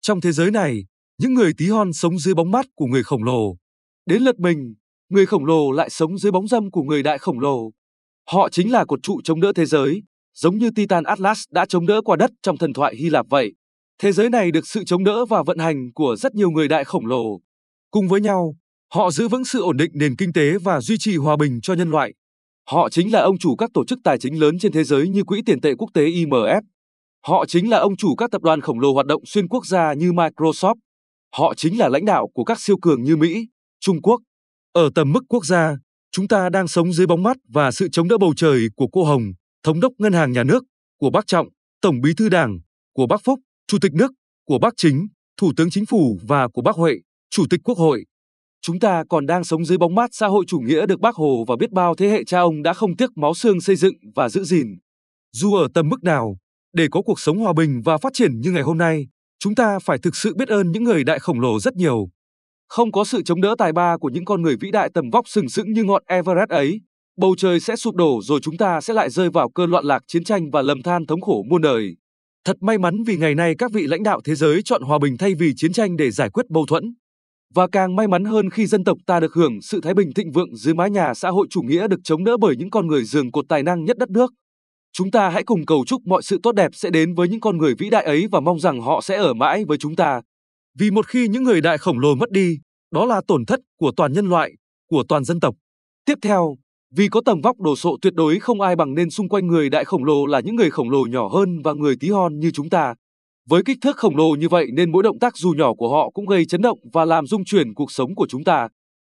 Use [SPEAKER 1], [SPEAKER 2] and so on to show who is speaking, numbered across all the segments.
[SPEAKER 1] Trong thế giới này, những người tí hon sống dưới bóng mát của người khổng lồ. Đến lượt mình, người khổng lồ lại sống dưới bóng dâm của người đại khổng lồ. Họ chính là cột trụ chống đỡ thế giới, giống như Titan Atlas đã chống đỡ quả đất trong thần thoại Hy Lạp vậy. Thế giới này được sự chống đỡ và vận hành của rất nhiều người đại khổng lồ. Cùng với nhau, họ giữ vững sự ổn định nền kinh tế và duy trì hòa bình cho nhân loại. Họ chính là ông chủ các tổ chức tài chính lớn trên thế giới như Quỹ tiền tệ quốc tế IMF. Họ chính là ông chủ các tập đoàn khổng lồ hoạt động xuyên quốc gia như Microsoft. Họ chính là lãnh đạo của các siêu cường như Mỹ, Trung Quốc. Ở tầm mức quốc gia, chúng ta đang sống dưới bóng mắt và sự chống đỡ bầu trời của cô Hồng, thống đốc ngân hàng nhà nước, của bác Trọng, tổng bí thư đảng, của bác Phúc, chủ tịch nước, của bác Chính, thủ tướng chính phủ và của bác Huệ, chủ tịch quốc hội. Chúng ta còn đang sống dưới bóng mát xã hội chủ nghĩa được bác Hồ và biết bao thế hệ cha ông đã không tiếc máu xương xây dựng và giữ gìn. Dù ở tầm mức nào, để có cuộc sống hòa bình và phát triển như ngày hôm nay, chúng ta phải thực sự biết ơn những người đại khổng lồ rất nhiều. Không có sự chống đỡ tài ba của những con người vĩ đại tầm vóc sừng sững như ngọn Everest ấy, bầu trời sẽ sụp đổ rồi chúng ta sẽ lại rơi vào cơn loạn lạc chiến tranh và lầm than thống khổ muôn đời. Thật may mắn vì ngày nay các vị lãnh đạo thế giới chọn hòa bình thay vì chiến tranh để giải quyết mâu thuẫn. Và càng may mắn hơn khi dân tộc ta được hưởng sự thái bình thịnh vượng dưới mái nhà xã hội chủ nghĩa được chống đỡ bởi những con người giường cột tài năng nhất đất nước. Chúng ta hãy cùng cầu chúc mọi sự tốt đẹp sẽ đến với những con người vĩ đại ấy và mong rằng họ sẽ ở mãi với chúng ta. Vì một khi những người đại khổng lồ mất đi, đó là tổn thất của toàn nhân loại, của toàn dân tộc. Tiếp theo, vì có tầm vóc đồ sộ tuyệt đối không ai bằng nên xung quanh người đại khổng lồ là những người khổng lồ nhỏ hơn và người tí hon như chúng ta. Với kích thước khổng lồ như vậy nên mỗi động tác dù nhỏ của họ cũng gây chấn động và làm rung chuyển cuộc sống của chúng ta.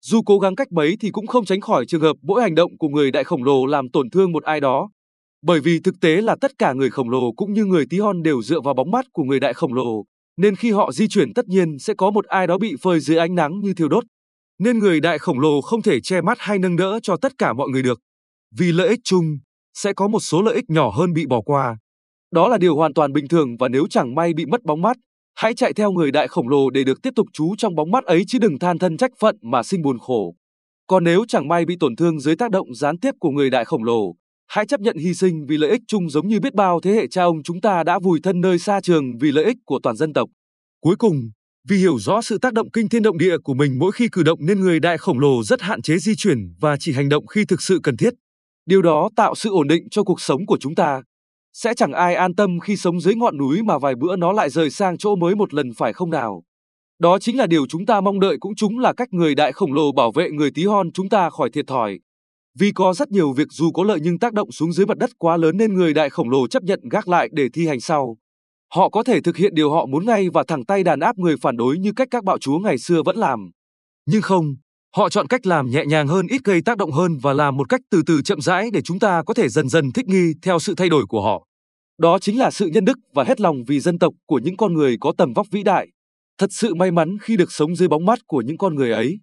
[SPEAKER 1] Dù cố gắng cách mấy thì cũng không tránh khỏi trường hợp mỗi hành động của người đại khổng lồ làm tổn thương một ai đó. Bởi vì thực tế là tất cả người khổng lồ cũng như người tí hon đều dựa vào bóng mắt của người đại khổng lồ, nên khi họ di chuyển tất nhiên sẽ có một ai đó bị phơi dưới ánh nắng như thiêu đốt. Nên người đại khổng lồ không thể che mắt hay nâng đỡ cho tất cả mọi người được. Vì lợi ích chung, sẽ có một số lợi ích nhỏ hơn bị bỏ qua. Đó là điều hoàn toàn bình thường và nếu chẳng may bị mất bóng mắt, hãy chạy theo người đại khổng lồ để được tiếp tục trú trong bóng mắt ấy chứ đừng than thân trách phận mà sinh buồn khổ. Còn nếu chẳng may bị tổn thương dưới tác động gián tiếp của người đại khổng lồ, hãy chấp nhận hy sinh vì lợi ích chung giống như biết bao thế hệ cha ông chúng ta đã vùi thân nơi xa trường vì lợi ích của toàn dân tộc. Cuối cùng, vì hiểu rõ sự tác động kinh thiên động địa của mình mỗi khi cử động nên người đại khổng lồ rất hạn chế di chuyển và chỉ hành động khi thực sự cần thiết. Điều đó tạo sự ổn định cho cuộc sống của chúng ta. Sẽ chẳng ai an tâm khi sống dưới ngọn núi mà vài bữa nó lại rời sang chỗ mới một lần phải không nào? Đó chính là điều chúng ta mong đợi cũng chúng là cách người đại khổng lồ bảo vệ người tí hon chúng ta khỏi thiệt thòi. Vì có rất nhiều việc dù có lợi nhưng tác động xuống dưới mặt đất quá lớn nên người đại khổng lồ chấp nhận gác lại để thi hành sau. Họ có thể thực hiện điều họ muốn ngay và thẳng tay đàn áp người phản đối như cách các bạo chúa ngày xưa vẫn làm. Nhưng không, họ chọn cách làm nhẹ nhàng hơn, ít gây tác động hơn và làm một cách từ từ chậm rãi để chúng ta có thể dần dần thích nghi theo sự thay đổi của họ. Đó chính là sự nhân đức và hết lòng vì dân tộc của những con người có tầm vóc vĩ đại. Thật sự may mắn khi được sống dưới bóng mắt của những con người ấy.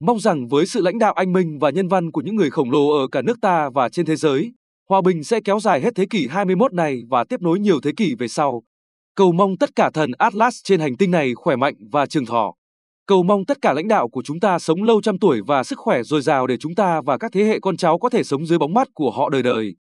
[SPEAKER 1] Mong rằng với sự lãnh đạo anh minh và nhân văn của những người khổng lồ ở cả nước ta và trên thế giới, hòa bình sẽ kéo dài hết thế kỷ 21 này và tiếp nối nhiều thế kỷ về sau. Cầu mong tất cả thần Atlas trên hành tinh này khỏe mạnh và trường thọ. Cầu mong tất cả lãnh đạo của chúng ta sống lâu trăm tuổi và sức khỏe dồi dào để chúng ta và các thế hệ con cháu có thể sống dưới bóng mắt của họ đời đời.